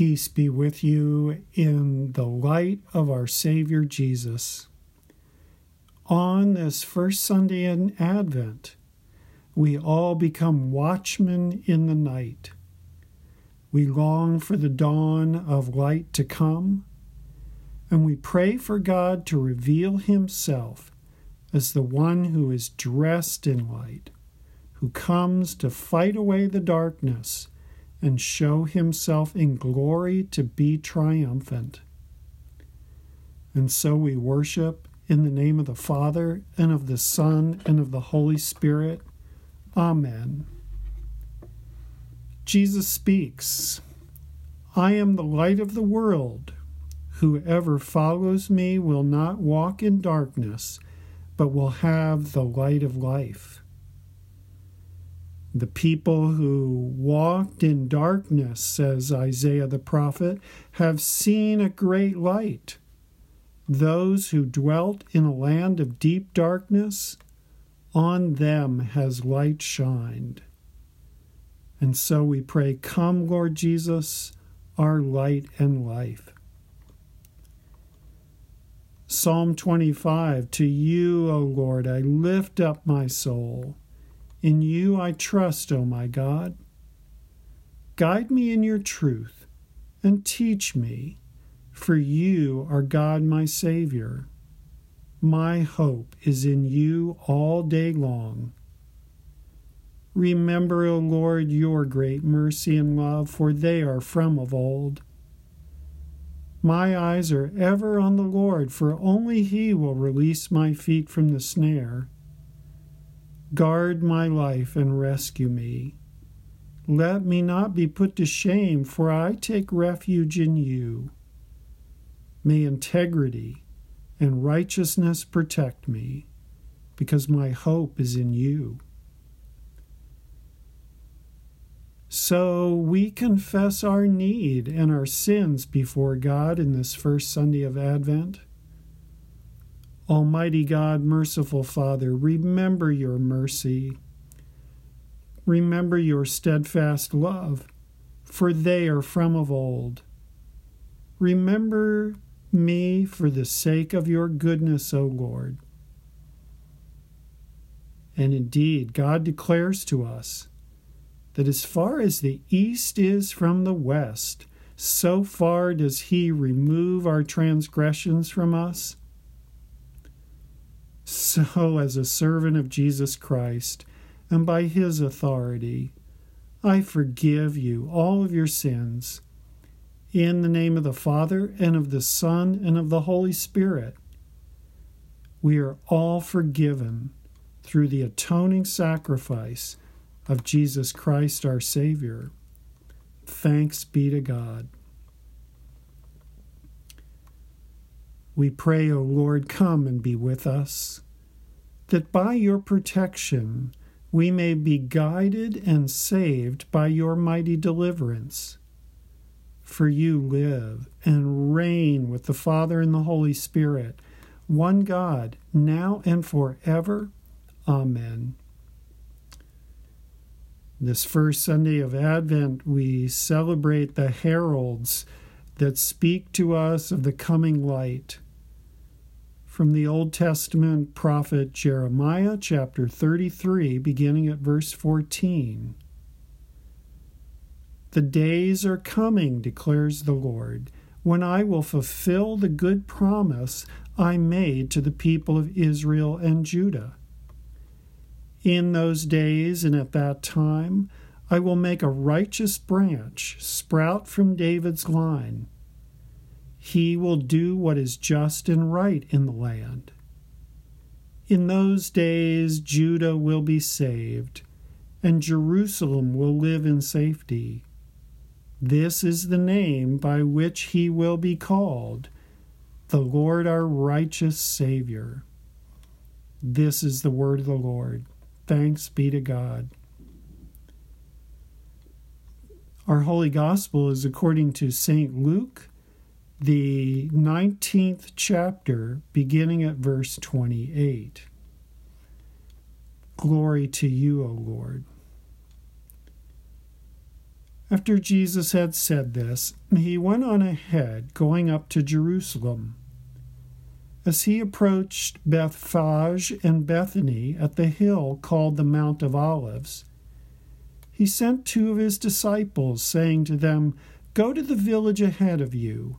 Peace be with you in the light of our Savior Jesus. On this first Sunday in Advent, we all become watchmen in the night. We long for the dawn of light to come, and we pray for God to reveal Himself as the one who is dressed in light, who comes to fight away the darkness and show himself in glory to be triumphant. And so we worship in the name of the Father, and of the Son, and of the Holy Spirit. Amen. Jesus speaks I am the light of the world. Whoever follows me will not walk in darkness, but will have the light of life. The people who walked in darkness, says Isaiah the prophet, have seen a great light. Those who dwelt in a land of deep darkness, on them has light shined. And so we pray, Come, Lord Jesus, our light and life. Psalm 25 To you, O Lord, I lift up my soul. In you I trust, O my God. Guide me in your truth and teach me, for you are God my Savior. My hope is in you all day long. Remember, O Lord, your great mercy and love, for they are from of old. My eyes are ever on the Lord, for only He will release my feet from the snare. Guard my life and rescue me. Let me not be put to shame, for I take refuge in you. May integrity and righteousness protect me, because my hope is in you. So we confess our need and our sins before God in this first Sunday of Advent. Almighty God, merciful Father, remember your mercy. Remember your steadfast love, for they are from of old. Remember me for the sake of your goodness, O Lord. And indeed, God declares to us that as far as the east is from the west, so far does he remove our transgressions from us. So, as a servant of Jesus Christ, and by his authority, I forgive you all of your sins. In the name of the Father, and of the Son, and of the Holy Spirit. We are all forgiven through the atoning sacrifice of Jesus Christ our Savior. Thanks be to God. We pray, O Lord, come and be with us, that by your protection we may be guided and saved by your mighty deliverance. For you live and reign with the Father and the Holy Spirit, one God, now and forever. Amen. This first Sunday of Advent, we celebrate the heralds that speak to us of the coming light from the Old Testament prophet Jeremiah, chapter 33, beginning at verse 14. The days are coming, declares the Lord, when I will fulfill the good promise I made to the people of Israel and Judah. In those days and at that time, I will make a righteous branch sprout from David's line he will do what is just and right in the land. In those days, Judah will be saved, and Jerusalem will live in safety. This is the name by which he will be called, the Lord our righteous Savior. This is the word of the Lord. Thanks be to God. Our Holy Gospel is according to St. Luke the 19th chapter, beginning at verse 28. Glory to you, O Lord. After Jesus had said this, he went on ahead, going up to Jerusalem. As he approached Bethphage and Bethany at the hill called the Mount of Olives, he sent two of his disciples, saying to them, Go to the village ahead of you,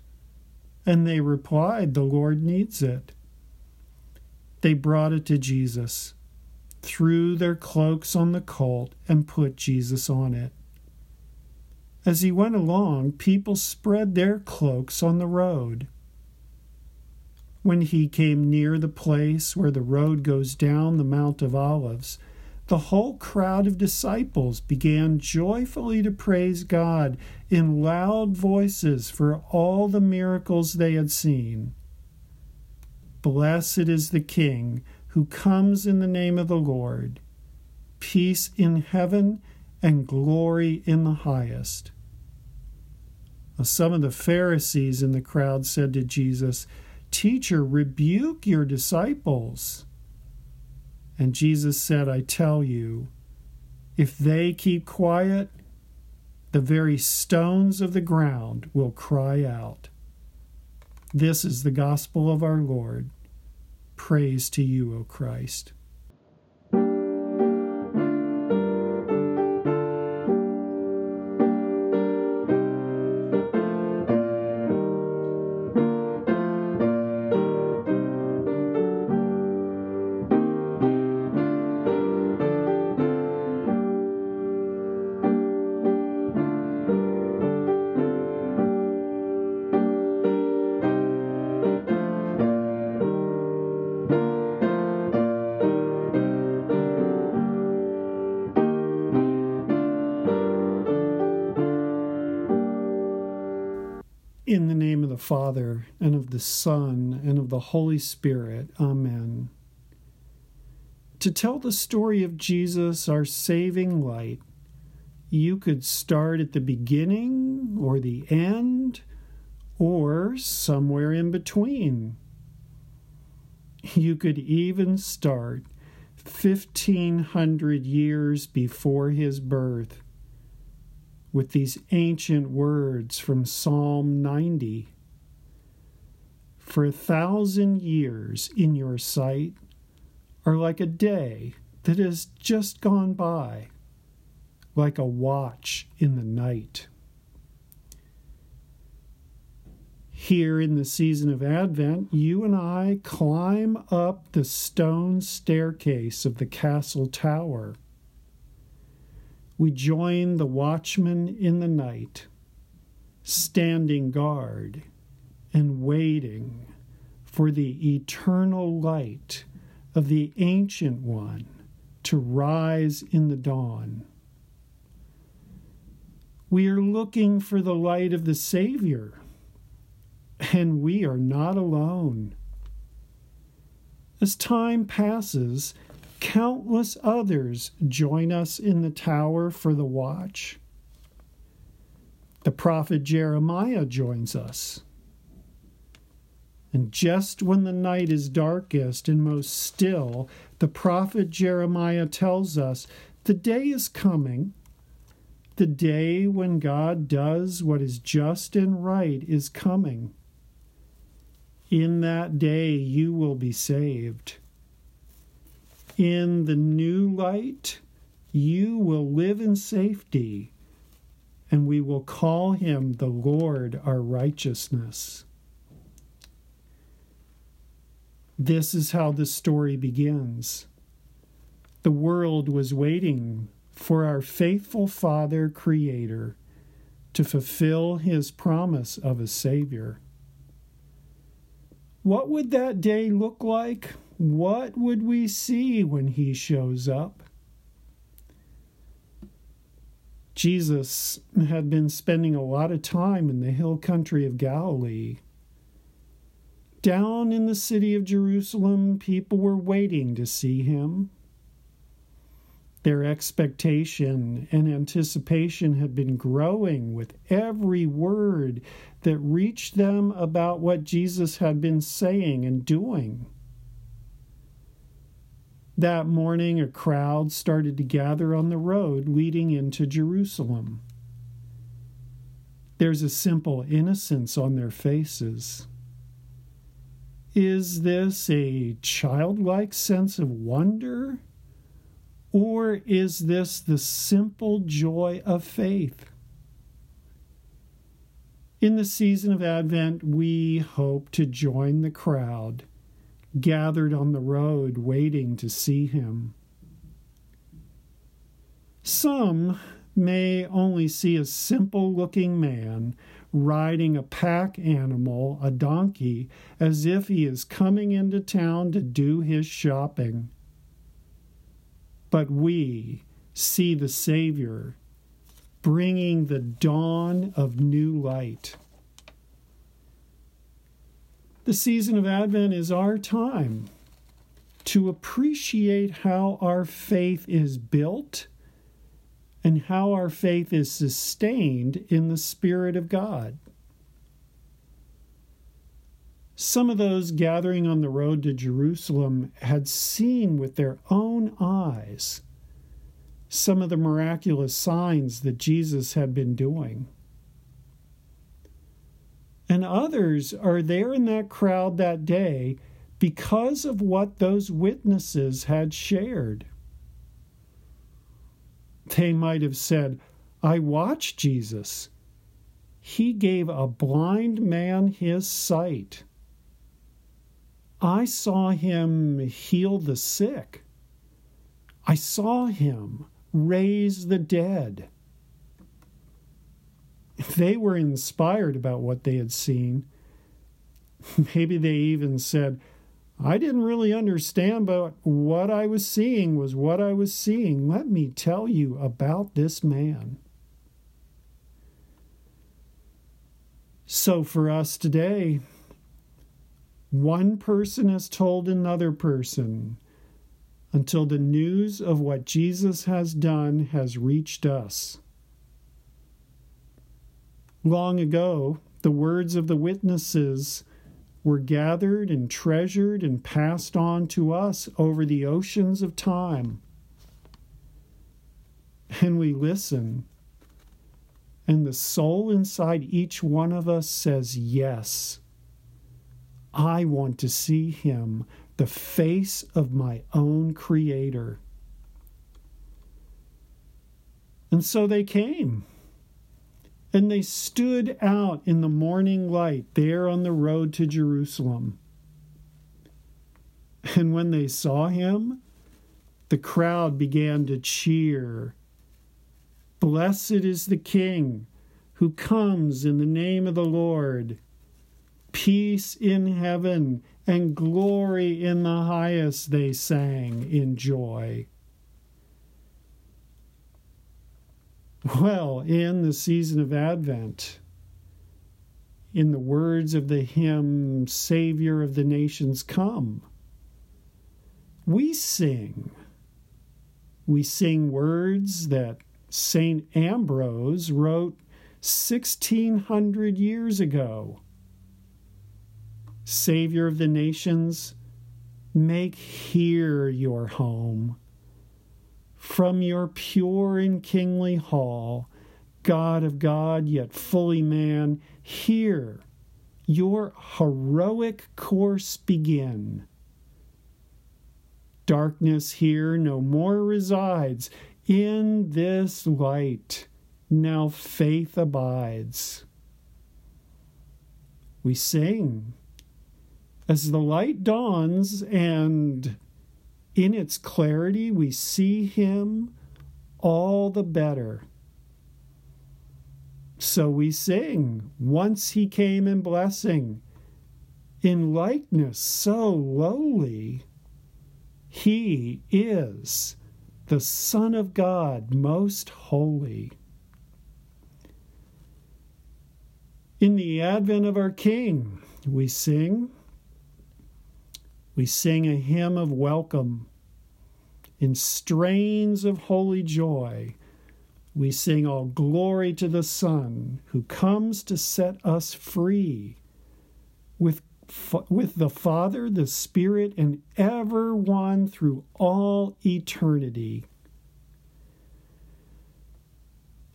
And they replied, The Lord needs it. They brought it to Jesus, threw their cloaks on the colt, and put Jesus on it. As he went along, people spread their cloaks on the road. When he came near the place where the road goes down the Mount of Olives, the whole crowd of disciples began joyfully to praise God in loud voices for all the miracles they had seen. Blessed is the King who comes in the name of the Lord. Peace in heaven and glory in the highest. Some of the Pharisees in the crowd said to Jesus, Teacher, rebuke your disciples. And Jesus said, I tell you, if they keep quiet, the very stones of the ground will cry out. This is the gospel of our Lord. Praise to you, O Christ. Father, and of the Son, and of the Holy Spirit. Amen. To tell the story of Jesus, our saving light, you could start at the beginning or the end or somewhere in between. You could even start 1500 years before his birth with these ancient words from Psalm 90. For a thousand years in your sight are like a day that has just gone by, like a watch in the night. Here in the season of Advent, you and I climb up the stone staircase of the castle tower we join the watchman in the night, standing guard and waiting for the eternal light of the Ancient One to rise in the dawn. We are looking for the light of the Savior, and we are not alone. As time passes, Countless others join us in the tower for the watch. The prophet Jeremiah joins us. And just when the night is darkest and most still, the prophet Jeremiah tells us the day is coming. The day when God does what is just and right is coming. In that day you will be saved. In the new light, you will live in safety, and we will call him the Lord our righteousness. This is how the story begins. The world was waiting for our faithful Father Creator to fulfill his promise of a Savior. What would that day look like? What would we see when he shows up? Jesus had been spending a lot of time in the hill country of Galilee. Down in the city of Jerusalem, people were waiting to see him. Their expectation and anticipation had been growing with every word that reached them about what Jesus had been saying and doing. That morning, a crowd started to gather on the road leading into Jerusalem. There's a simple innocence on their faces. Is this a childlike sense of wonder? Or is this the simple joy of faith? In the season of Advent, we hope to join the crowd gathered on the road waiting to see him. Some may only see a simple looking man riding a pack animal, a donkey, as if he is coming into town to do his shopping. But we see the Savior bringing the dawn of new light. The season of Advent is our time to appreciate how our faith is built and how our faith is sustained in the Spirit of God. Some of those gathering on the road to Jerusalem had seen with their own eyes some of the miraculous signs that Jesus had been doing. And others are there in that crowd that day because of what those witnesses had shared. They might have said, I watched Jesus. He gave a blind man his sight. I saw him heal the sick. I saw him raise the dead. They were inspired about what they had seen. Maybe they even said, I didn't really understand, but what I was seeing was what I was seeing. Let me tell you about this man. So, for us today, one person has told another person until the news of what Jesus has done has reached us. Long ago, the words of the witnesses were gathered and treasured and passed on to us over the oceans of time. And we listen, and the soul inside each one of us says, Yes, I want to see him, the face of my own Creator. And so they came. And they stood out in the morning light there on the road to Jerusalem. And when they saw him, the crowd began to cheer. Blessed is the King who comes in the name of the Lord. Peace in heaven and glory in the highest, they sang in joy. Well, in the season of Advent, in the words of the hymn, Savior of the Nations Come, we sing. We sing words that St. Ambrose wrote 1600 years ago. Savior of the nations, make here your home from your pure and kingly hall, God of God, yet fully man, here your heroic course begin. Darkness here no more resides. In this light now faith abides. We sing as the light dawns and in its clarity we see Him, all the better. So we sing, Once He came in blessing, in likeness so lowly, He is the Son of God most holy. In the advent of our King, we sing, we sing a hymn of welcome. In strains of holy joy, we sing all glory to the Son who comes to set us free. With, with the Father, the Spirit, and ever one through all eternity.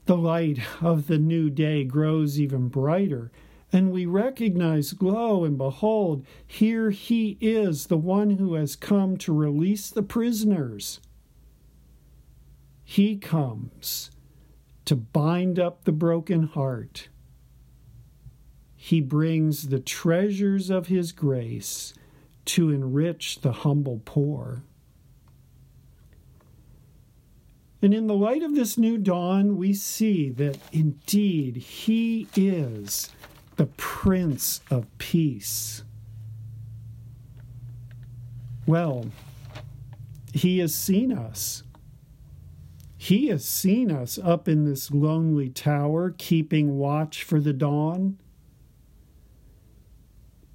The light of the new day grows even brighter, and we recognize, lo and behold, here he is, the one who has come to release the prisoners. He comes to bind up the broken heart. He brings the treasures of his grace to enrich the humble poor. And in the light of this new dawn, we see that indeed He is the Prince of Peace. Well, He has seen us. He has seen us up in this lonely tower, keeping watch for the dawn.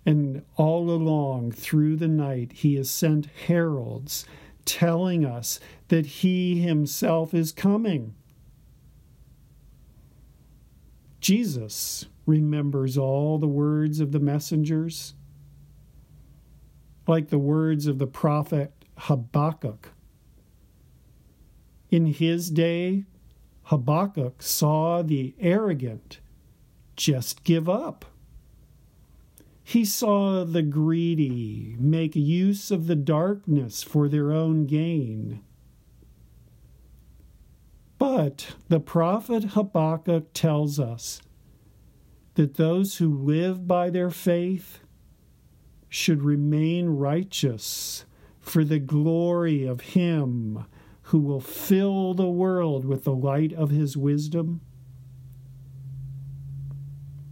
And all along through the night, He has sent heralds telling us that he himself is coming. Jesus remembers all the words of the messengers, like the words of the prophet Habakkuk. In his day, Habakkuk saw the arrogant just give up. He saw the greedy make use of the darkness for their own gain. But the prophet Habakkuk tells us that those who live by their faith should remain righteous for the glory of Him who will fill the world with the light of His wisdom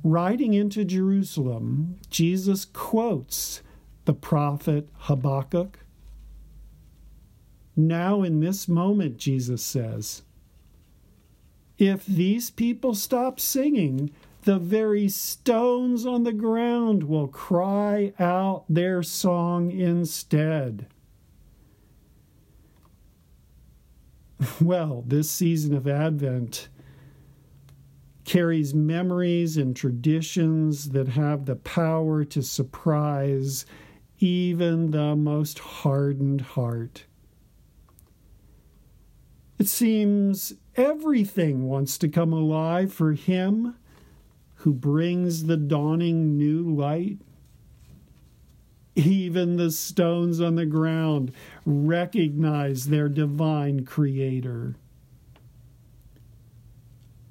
riding into Jerusalem, Jesus quotes the prophet Habakkuk. Now, in this moment, Jesus says, if these people stop singing, the very stones on the ground will cry out their song instead. Well, this season of Advent carries memories and traditions that have the power to surprise even the most hardened heart. It seems everything wants to come alive for him who brings the dawning new light. Even the stones on the ground recognize their divine creator.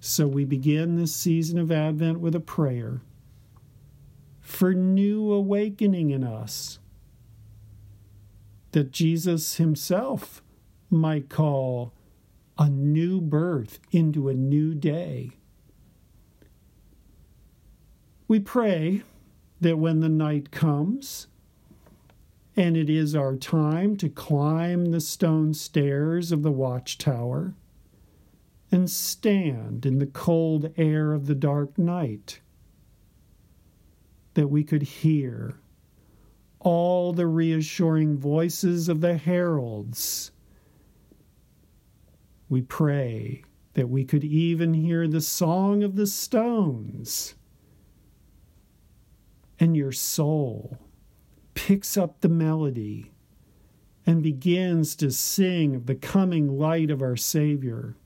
So we begin this season of Advent with a prayer for new awakening in us that Jesus himself might call a new birth into a new day. We pray that when the night comes and it is our time to climb the stone stairs of the watchtower, and stand in the cold air of the dark night, that we could hear all the reassuring voices of the heralds. We pray that we could even hear the song of the stones. And your soul picks up the melody and begins to sing of the coming light of our Savior.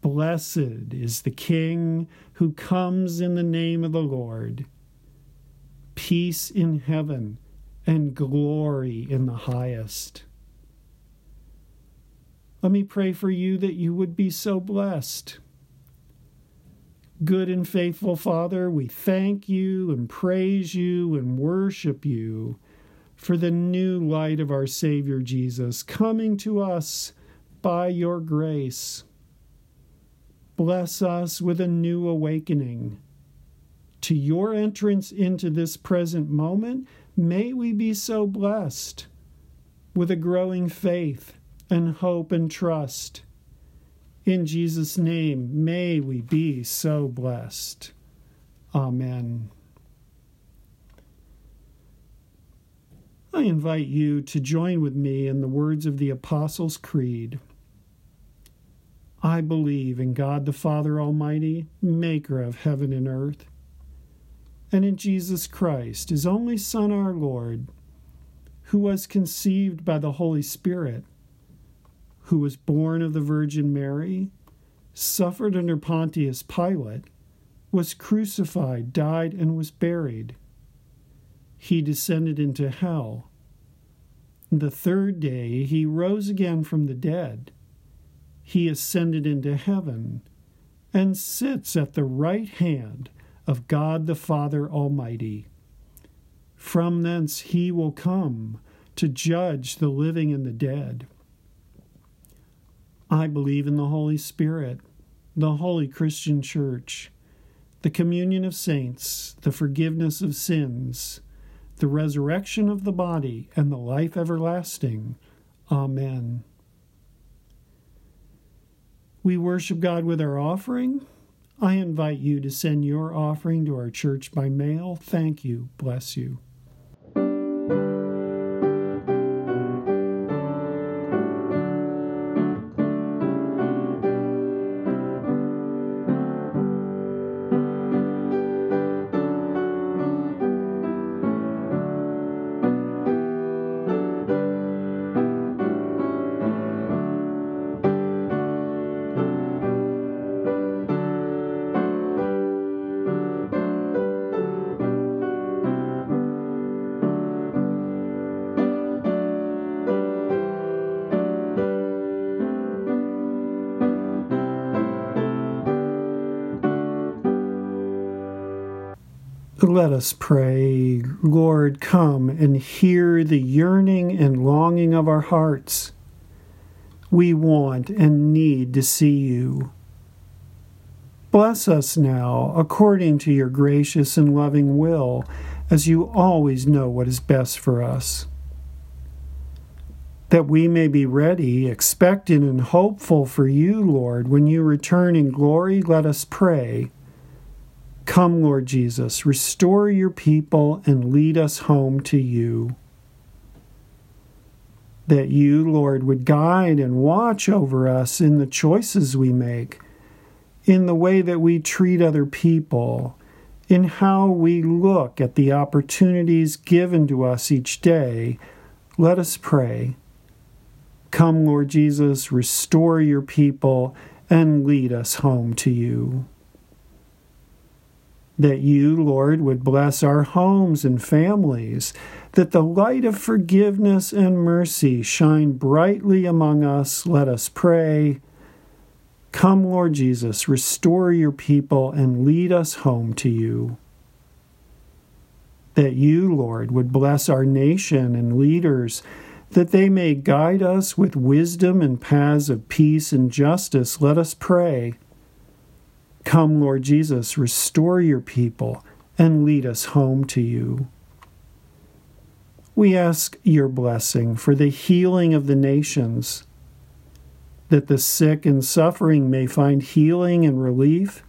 Blessed is the King who comes in the name of the Lord. Peace in heaven and glory in the highest. Let me pray for you that you would be so blessed. Good and faithful Father, we thank you and praise you and worship you for the new light of our Savior Jesus coming to us by your grace. Bless us with a new awakening. To your entrance into this present moment, may we be so blessed with a growing faith and hope and trust. In Jesus' name, may we be so blessed. Amen. I invite you to join with me in the words of the Apostles' Creed. I believe in God the Father Almighty, maker of heaven and earth, and in Jesus Christ, his only Son, our Lord, who was conceived by the Holy Spirit, who was born of the Virgin Mary, suffered under Pontius Pilate was crucified, died, and was buried. He descended into hell. The third day he rose again from the dead. He ascended into heaven and sits at the right hand of God the Father Almighty. From thence he will come to judge the living and the dead. I believe in the Holy Spirit, the holy Christian Church the communion of saints, the forgiveness of sins, the resurrection of the body, and the life everlasting. Amen. We worship God with our offering. I invite you to send your offering to our church by mail. Thank you. Bless you. Let us pray. Lord, come and hear the yearning and longing of our hearts. We want and need to see you. Bless us now according to your gracious and loving will, as you always know what is best for us. That we may be ready, expectant, and hopeful for you, Lord, when you return in glory, let us pray. Come, Lord Jesus, restore your people and lead us home to you. That you, Lord, would guide and watch over us in the choices we make, in the way that we treat other people, in how we look at the opportunities given to us each day. Let us pray. Come, Lord Jesus, restore your people and lead us home to you that you, Lord, would bless our homes and families, that the light of forgiveness and mercy shine brightly among us. Let us pray. Come, Lord Jesus, restore your people and lead us home to you. That you, Lord, would bless our nation and leaders, that they may guide us with wisdom and paths of peace and justice. Let us pray. Come, Lord Jesus, restore your people and lead us home to you. We ask your blessing for the healing of the nations, that the sick and suffering may find healing and relief,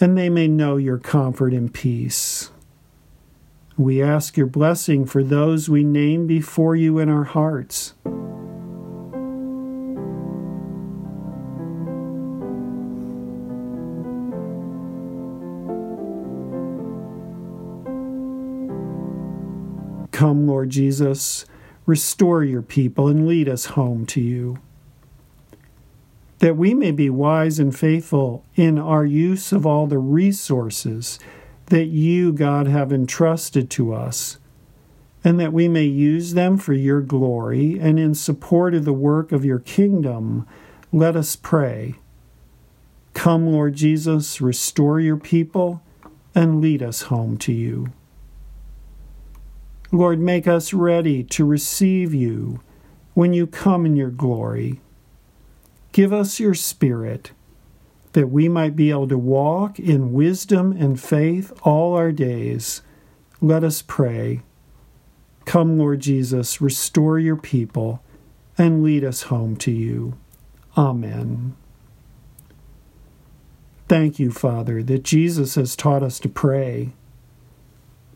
and they may know your comfort and peace. We ask your blessing for those we name before you in our hearts. Come, Lord Jesus, restore your people and lead us home to you. That we may be wise and faithful in our use of all the resources that you, God, have entrusted to us, and that we may use them for your glory and in support of the work of your kingdom, let us pray. Come, Lord Jesus, restore your people and lead us home to you. Lord, make us ready to receive you when you come in your glory. Give us your Spirit that we might be able to walk in wisdom and faith all our days. Let us pray. Come, Lord Jesus, restore your people and lead us home to you. Amen. Thank you, Father, that Jesus has taught us to pray.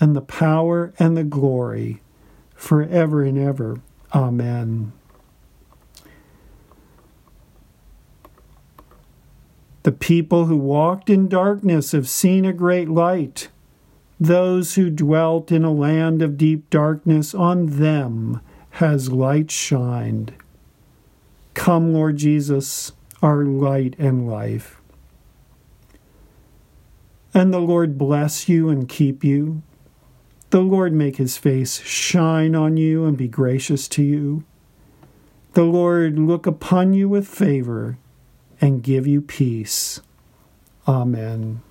and the power, and the glory, forever and ever. Amen. The people who walked in darkness have seen a great light. Those who dwelt in a land of deep darkness, on them has light shined. Come, Lord Jesus, our light and life. And the Lord bless you and keep you. The Lord make his face shine on you and be gracious to you. The Lord look upon you with favor and give you peace. Amen.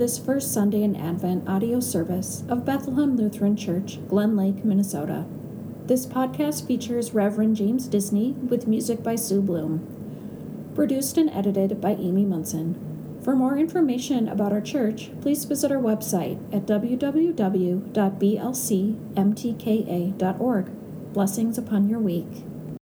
This first Sunday in Advent audio service of Bethlehem Lutheran Church, Glen Lake, Minnesota. This podcast features Reverend James Disney with music by Sue Bloom. Produced and edited by Amy Munson. For more information about our church, please visit our website at www.blcmtka.org. Blessings upon your week.